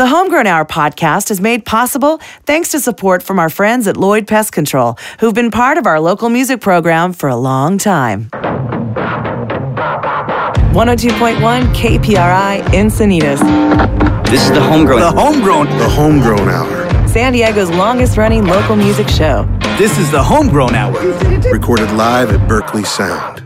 The Homegrown Hour podcast is made possible thanks to support from our friends at Lloyd Pest Control, who've been part of our local music program for a long time. 102.1 KPRI Encinitas, This is the homegrown. The homegrown. The Homegrown Hour, San Diego's longest running local music show. This is the homegrown hour. recorded live at Berkley Sound.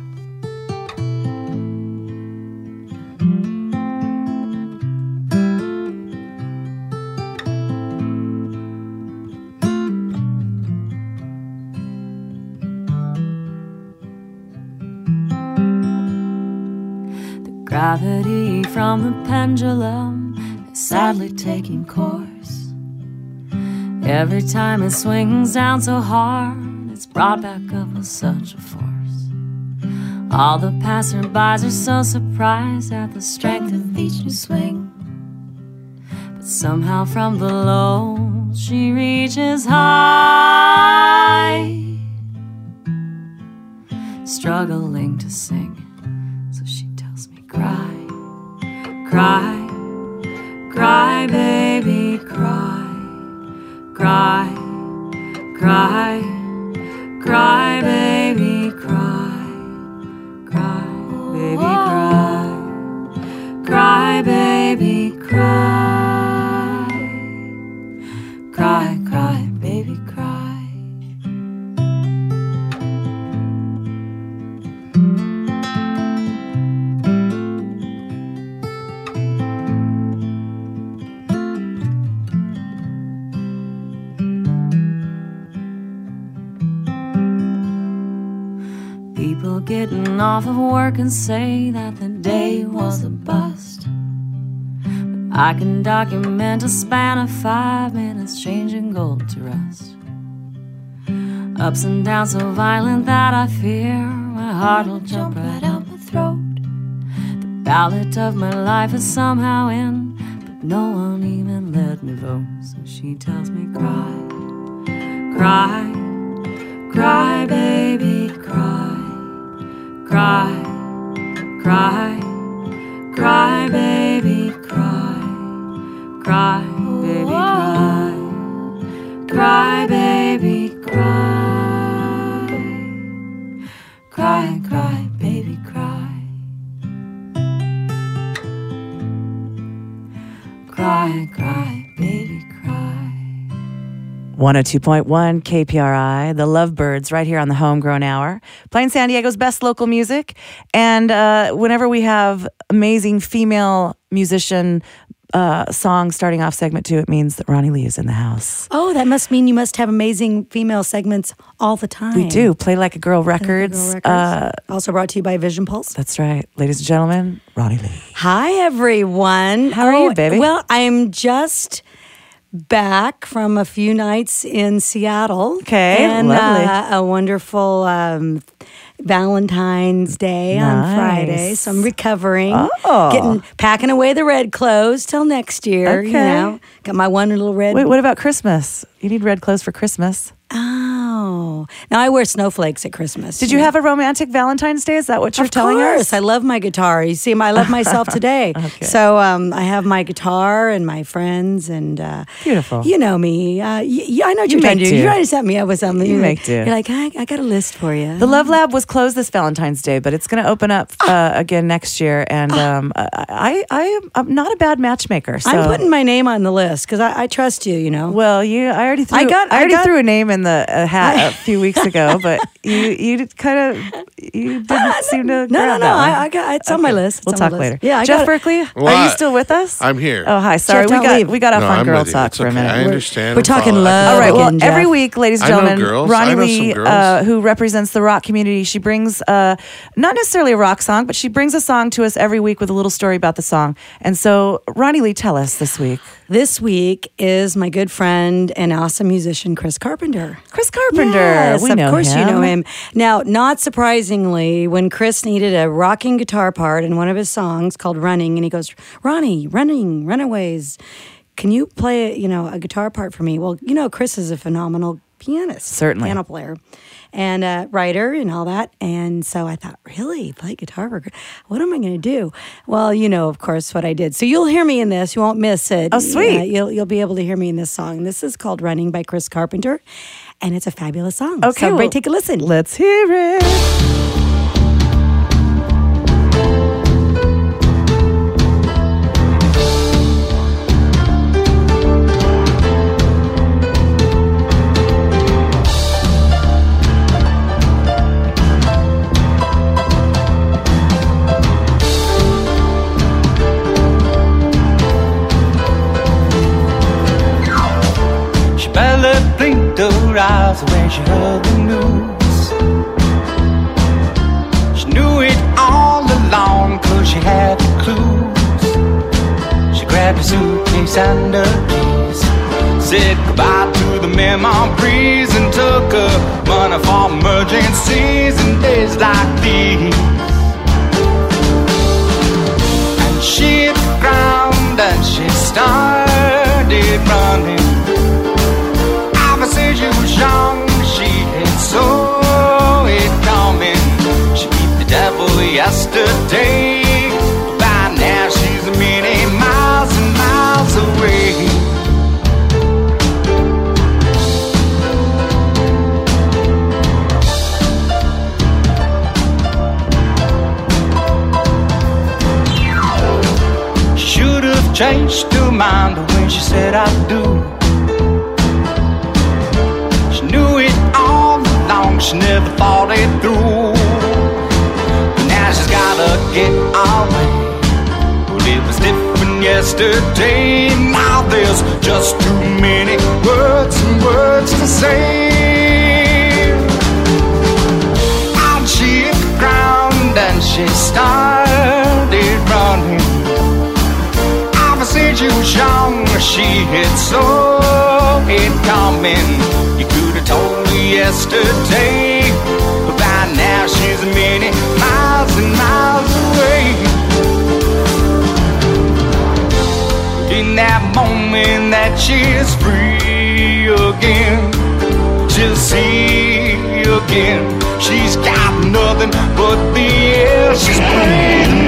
Gravity from the pendulum is sadly taking course. Every time it swings down so hard, it's brought back up with such a force. All the passerbys are so surprised at the strength of each new swing. But somehow from the low, she reaches high, struggling to sing. Cry, cry, baby, cry, cry, cry, 'People getting off of work and say that the day was a bust. But I can document a span of five minutes changing gold to rust. Ups and downs so violent that I fear my heart will jump right out my throat. The ballot of my life is somehow in, but no one even let me vote. So she tells me, cry, cry, cry, baby, cry, cry, cry, 102.1 KPRI, the Lovebirds, right here on the Homegrown Hour, playing San Diego's best local music. And uh, whenever we have amazing female musician uh, song starting off segment two, it means that Ronnie Lee is in the house. Oh, that must mean you must have amazing female segments all the time. We do play like a girl Like the records. Girl Records. Uh, also brought to you by Vision Pulse. that's right, ladies and gentlemen, Ronnie Lee. Hi, everyone. How are you, baby? Well, I'm just back from a few nights in Seattle. Okay, and lovely. Uh, a wonderful um, Valentine's Day on Friday. So I'm recovering, Oh. getting packing away the red clothes till next year. You know, got my one little red. Wait, what about Christmas? You need red clothes for Christmas. Oh, now I wear snowflakes at Christmas. Did you have a romantic Valentine's Day? Is that what you're of telling course. us? I love my guitar. You see, I love myself today. Okay. So um, I have my guitar and my friends and uh, Beautiful. You know me. Uh, y- y- I know what You you're trying to do. You're trying to set me up with something. You You're make like, do. You're like, I, I got a list for you. The Love Lab was closed this Valentine's Day, but it's going to open up uh, again next year. And um, I, I, I'm not a bad matchmaker. So. I'm putting my name on the list because I, I trust you. You know. Well, you, I already threw. I got- I I already got- threw a name in the uh, hat a few weeks ago, but you, you kind of, you didn't seem to. no, no, grab no. that. I, I got it's on my list. It's We'll on my talk list. later. Yeah, I Jeff got it. Berkley, are you still with us? I'm here. Oh, hi. Sorry, we got leave. we got off No, on I'm girl with talk It's for a minute. I We're- understand. we're talking love. All right. Well, again, Jeff. every week, ladies and gentlemen. Ronnie I know some Lee, uh, who represents the rock community, she brings uh, not necessarily a rock song, but she brings a song to us every week with a little story about the song. And so, Ronnie Lee, tell us this week. This week is my good friend and awesome musician Chris Carpenter. Chris Carpenter. Yes, we of course him. you know him. Now, not surprisingly, when Chris needed a rocking guitar part in one of his songs called "Running," and he goes, "Ronnie, running, runaways." Can you play, you know, a guitar part for me? Well, you know, Chris is a phenomenal pianist, Certainly. piano player, and uh, writer and all that. And so I thought, really, play guitar for? What am I going to do? Well, you know, of course, what I did. So you'll hear me in this. You won't miss it. Oh, sweet. Yeah, you'll you'll be able to hear me in this song. This is called "Running" by Chris Carpenter, and it's a fabulous song. Okay, so everybody well, take a listen. Let's hear it. Barely blinked her eyes when she heard the news. She knew it all along cause she had the clues. She grabbed her suitcase and her keys. Said goodbye to the memories and took her money for emergencies and days like these. And she hit the ground and she started running. Since she had saw it coming. She beat the devil yesterday. By now she's many miles and miles away. Should have changed her mind when she said I do. Never thought it through. Now she's gotta get away. Well, it was different yesterday. Now there's just too many words and words to say. And she hit the ground and she started running. Ever since she was young, she had saw it coming. You could have told yesterday, but by now she's many miles and miles away. In that moment that she's free again, she'll see again. She's got nothing but the air she's breathing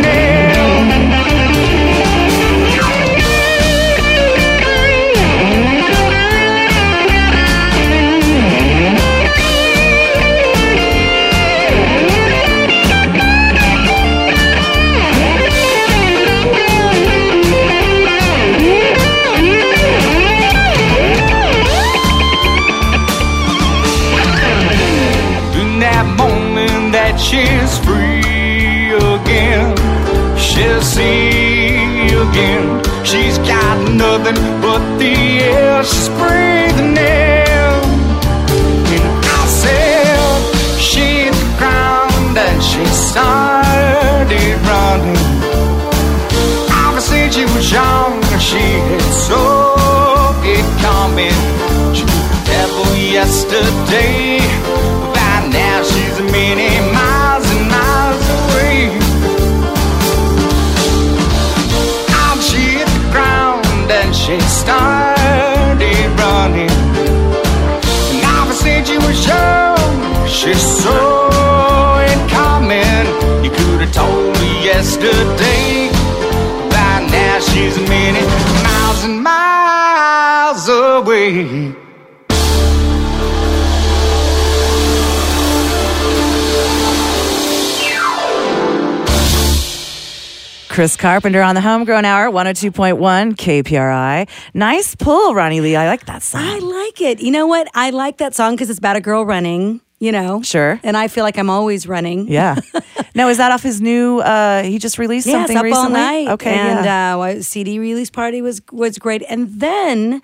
she'll see again. She's got nothing but the air she's breathing in. And I said, she hit the ground and she started running. Since she was young, she had saw it coming. She was the devil yesterday, but by now she's many miles she started running. And ever since she was young, she saw it coming. You could have told me yesterday. By now she's many miles and miles away. Chris Carpenter on the Homegrown Hour, 102.1 KPRI. Nice pull, Ronnie Lee. I like that song. I like it. You know what? I like that song because it's about a girl running. You know, Sure. And I feel like I'm always running. Yeah. now, is that off his new? uh He just released Yes, something up recently. all night. Okay, and yeah. uh, CD release party was was great. And then,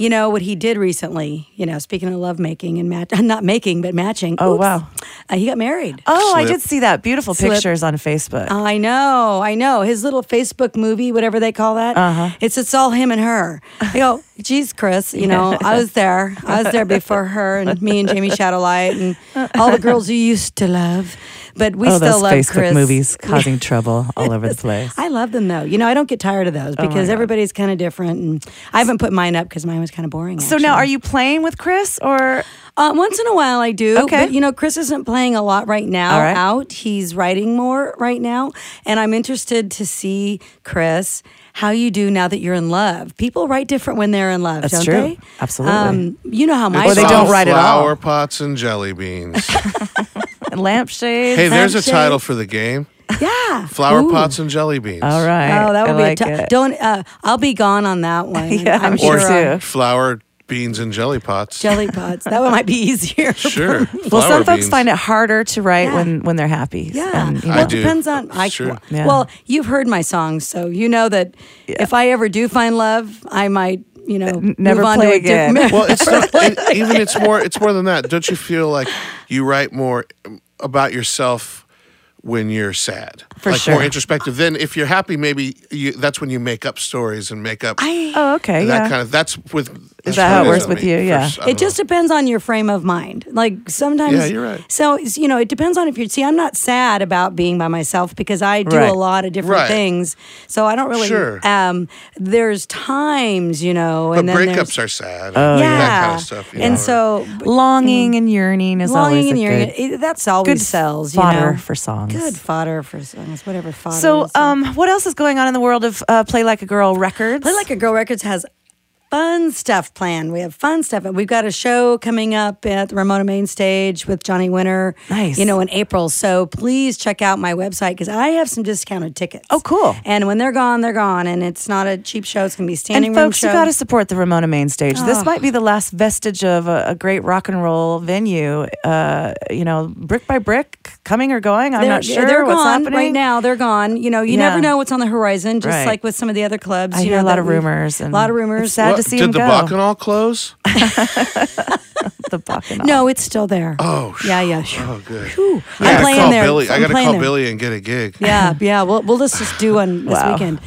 you know what he did recently. You know, speaking of love making and match, not making but matching. Oh, Oops. wow. Uh, he got married. oh, I did see that. Beautiful Slip. pictures on Facebook. I know, I know. His little Facebook movie, whatever they call that. Uh-huh. It's it's all him and her. I go, geez, Chris, you know, I was there. I was there before her and me and Jamie Shadowlight and all the girls you used to love. But we oh, still those love Facebook Chris. movies causing trouble all over the place. I love them though. You know, I don't get tired of those Oh because God. everybody's kind of different. And I haven't put mine up because mine was kind of boring. So now, are you playing with Chris or? Uh, once in a while, I do. Okay. But, you know, Chris isn't playing a lot right now right. out. He's writing more right now. And I'm interested to see, Chris, how you do now that you're in love. People write different when they're in love, That's don't true. they? Absolutely. Um, you know how my Or they don't write at all. Flower pots and jelly beans. Lampshades. hey, there's a title for the game. Yeah. Flower Ooh. pots and jelly beans. All right. Oh, that would I be like a t- it. don't. Uh, I'll be gone on that one. Yeah, I'm me sure. too. uh, Flour, beans, and jelly pots. jelly pots. That one might be easier. Sure. Well, some folks beans. find it harder to write Yeah. when when they're happy. Yeah. And, you I well, it do. depends on. I, Sure. Yeah. Well, you've heard my songs, so you know that if I ever do find love, I might, you know, never move on play to a again. different. Well, it's not, it, even it's more. It's more than that. Don't you feel like you write more um, about yourself when you're sad? For like sure. more introspective. Then, if you're happy, maybe you, that's when you make up stories and make up oh, okay. that Yeah. kind of. That's with. That's that how it works with me. you? Yeah. s- I It just know. depends on your frame of mind. Like sometimes, Yeah, you're right. So you know, it depends on if you're. See, I'm not sad about being by myself because I do Right. a lot of different Right. things. So I don't really. Sure. Um, there's times, you know, But and then breakups are sad. Oh, yeah, That kind of stuff. you and know. so Longing and yearning is always longing a and yearning. good, it- that's always good sells. You fodder know? for songs. Good fodder for songs. Whatever fodder. So, is. um, what else is going on in the world of uh, Play Like a Girl Records? Play Like a Girl Records has fun stuff planned. We have fun stuff. We've got a show coming up at the Ramona Main Stage with Johnny Winter. Nice. You know, in April. So please check out my website because I have some discounted tickets. Oh, cool. And when they're gone, they're gone. And it's not a cheap show. It's going to be standing and room folks, show. you got to support the Ramona Main Stage. This might be the last vestige of a, a great rock and roll venue. Uh, you know, brick by brick, coming or going. I'm they're, not sure they're what's gone happening right now. They're gone. You know, you Yeah. never know what's on the horizon. Just Right. like with some of the other clubs. I you hear know, a lot of rumors. A lot of rumors. What, to see did them the go. Bacchanal close? the Bacchanal. No, it's still there. Oh, yeah, yeah. Oh, good. Whew. I I'm gotta playing call there. Billy. I I'm got to playing call there. Billy and get a gig. Yeah, yeah. We'll we'll just, just do one this Wow. weekend.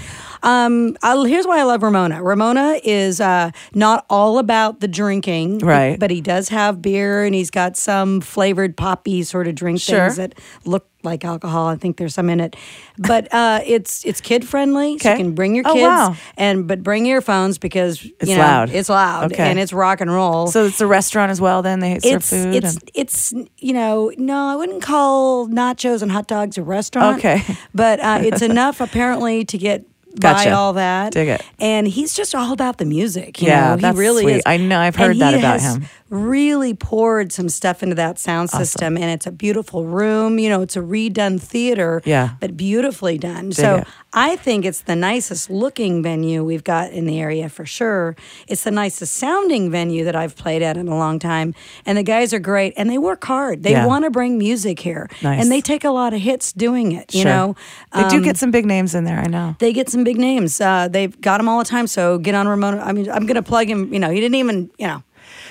Um, I'll, here's why I love Ramona. Ramona is uh, not all about the drinking, Right. But he does have beer, and he's got some flavored poppy sort of drink Sure. things that look like alcohol. I think there's some in it, but uh, it's it's kid friendly. So you can bring your Oh, kids, wow. and but bring earphones because It's you know, loud. It's loud, Okay. and it's rock and roll. So it's a restaurant as well. Then they serve it's food. it's and- it's you know no I wouldn't call nachos and hot dogs a restaurant. Okay. but uh, it's enough apparently to get by all that. Dig it. And he's just all about the music. You Yeah, know? he really sweet. is. I know, I've And heard he that about has him. Really poured some stuff into that sound system, and it's a beautiful room. You know, it's a redone theater. Yeah. but beautifully done. so it. I think it's the nicest looking venue we've got in the area for sure. It's the nicest sounding venue that I've played at in a long time. And the guys are great and they work hard. They Yeah. want to bring music here. Nice. And they take a lot of hits doing it, you Sure. know. they do Um, get some big names in there. I know. they get some big names. Uh, they've got them all the time. So get on Ramona. I mean, I'm going to plug him. You know, he didn't even, you know,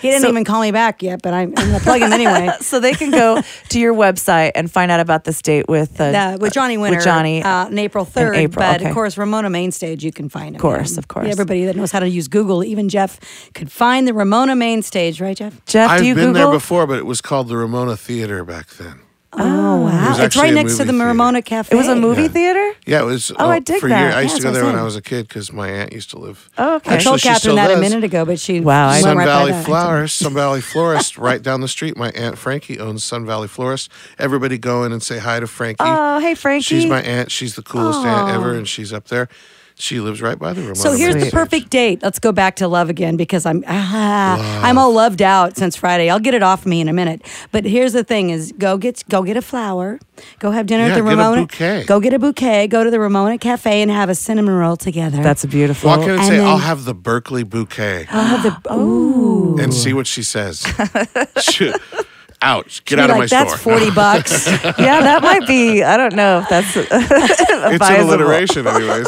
he didn't So- even call me back yet, but I'm, I'm going to plug him anyway. So they can go to your website and find out about this date with uh, Uh, with Johnny Winter, With Johnny, uh, on April third. April, but okay. of course, Ramona Main Stage, you can find him. Of course, Yeah. of course. Everybody that knows how to use Google, even Jeff, could find the Ramona Main Stage, right, Jeff? Jeff, I've do you been Google? there before, but it was called the Ramona Theater back then. Oh wow! was It's right next to the theater. Ramona Cafe. It was a movie Yeah. theater. Yeah, it was. Oh, I uh, dig for that. Years. I used Yeah, to go there I when I was a kid because my aunt used to live. Oh, okay. I told she Catherine still that a minute ago, but she Wow, I- went Sun right by Valley that. Flowers, Sun Valley Florist, right down the street. My aunt Frankie owns Sun Valley Florist. Everybody go in and say hi to Frankie. Oh, hey Frankie. She's my aunt. She's the coolest aunt ever, and she's up there. She lives right by the Ramona. So here's the perfect date. Let's go back to love again because I'm ah, I'm all loved out since Friday. I'll get it off me in a minute. But here's the thing: is go get go get a flower, go have dinner Yeah, at the get a Ramona. bouquet. Go get a bouquet. Go to the Ramona Cafe and have a cinnamon roll together. That's a beautiful. Walk in and, and say, then- "I'll have the Berkley bouquet," I'll have the ooh. and see what she says. She- Ouch! Get Be out of like, my That's store. forty bucks. yeah, that might be. I don't know if that's it's an alliteration, anyways.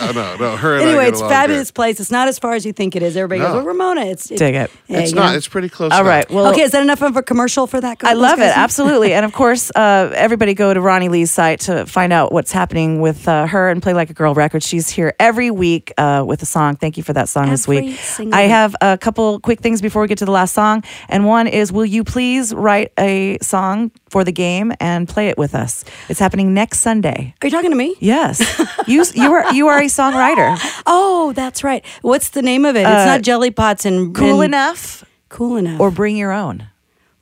Oh, no, no. Her and I anyway, get it's a fabulous good. place. It's not as far as you think it is. Everybody goes, No. "Well, Ramona, it's Dig it. Yeah, It's not. know. It's pretty close. All right. now. Well, okay, is that enough of a commercial for that? I love it. Absolutely. And of course, uh, everybody go to Ronnie Lee's site to find out what's happening with uh, her and Play Like a Girl Records. She's here every week uh, with a song. Thank you for that song this week. single I have a couple quick things before we get to the last song. And one is Will you please write a song for the game and play it with us? It's happening next Sunday. Are you talking to me? Yes. you, you, are, you are a songwriter. Oh, that's right. What's the name of it? Uh, it's not Jelly Pots and Cool and- enough Cool enough. or bring your own.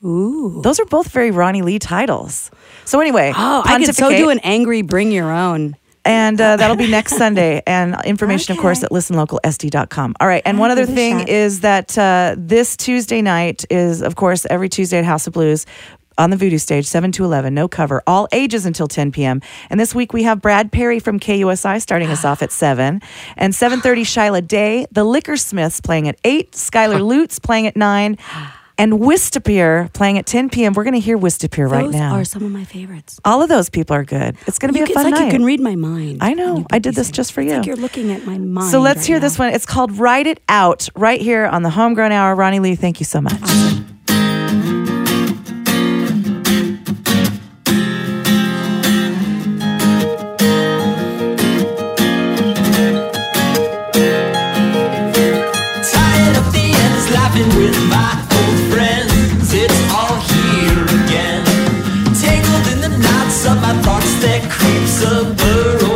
ooh. Those are both very Ronnie Lee titles. So anyway, Oh, I could so do an angry bring your own. And uh, that'll be next Sunday. And information, of course, Okay. at listenlocalsd.com. All right. And I'll one other give it a thing is that uh, this Tuesday night is, of course, every Tuesday at House of Blues on the Voodoo stage, 7 to 11, no cover, all ages until 10 p.m. And this week we have Brad Perry from KUSI starting us off at 7. And 7.30, Shyla Day, The Liquor Smiths playing at 8, Skylar Lutz playing at 9, and Wistapir playing at 10 p.m. We're going to hear Wistapir right now. Those are some of my favorites. all of those people are good. It's going to be You a can- fun it's like night. you can read my mind. I know. I did this just for you. like you're looking at my mind. So let's right hear now. this one. It's called Write It Out right here on the Homegrown Hour. Ronnie Lee, thank you so much. Tired there creeps a burrowing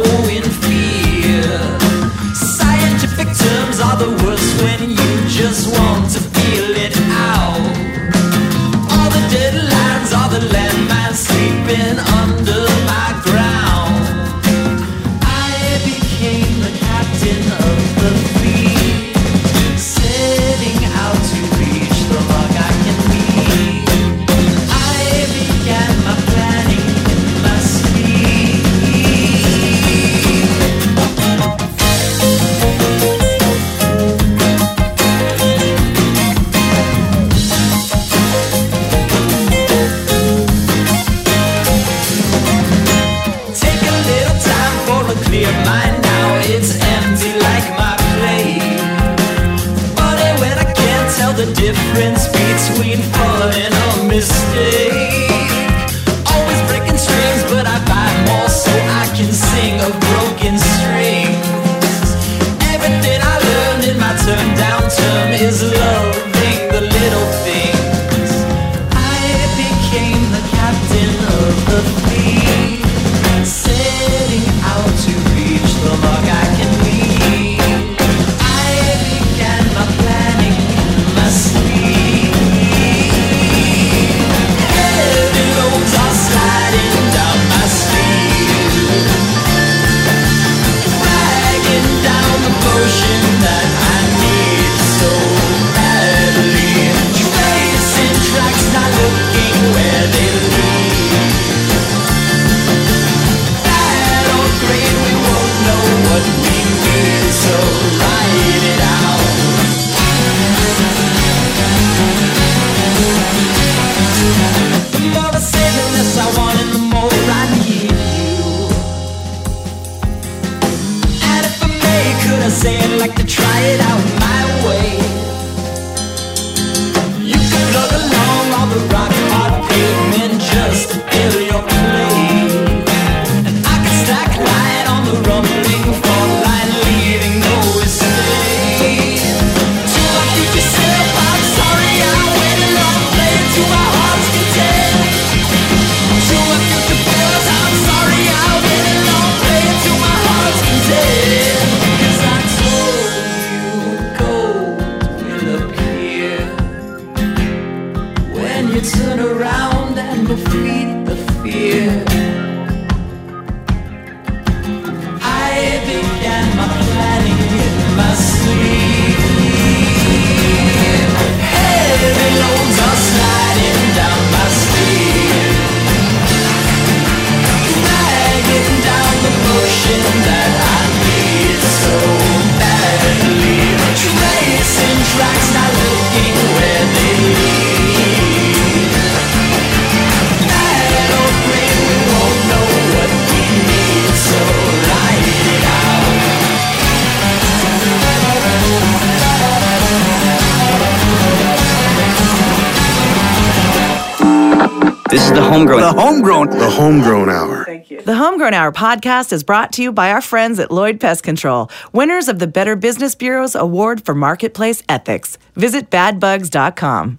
the homegrown. The homegrown. The Homegrown Hour. Thank you. The Homegrown Hour podcast is brought to you by our friends at Lloyd Pest Control, winners of the Better Business Bureau's Award for Marketplace Ethics. Visit badbugs.com.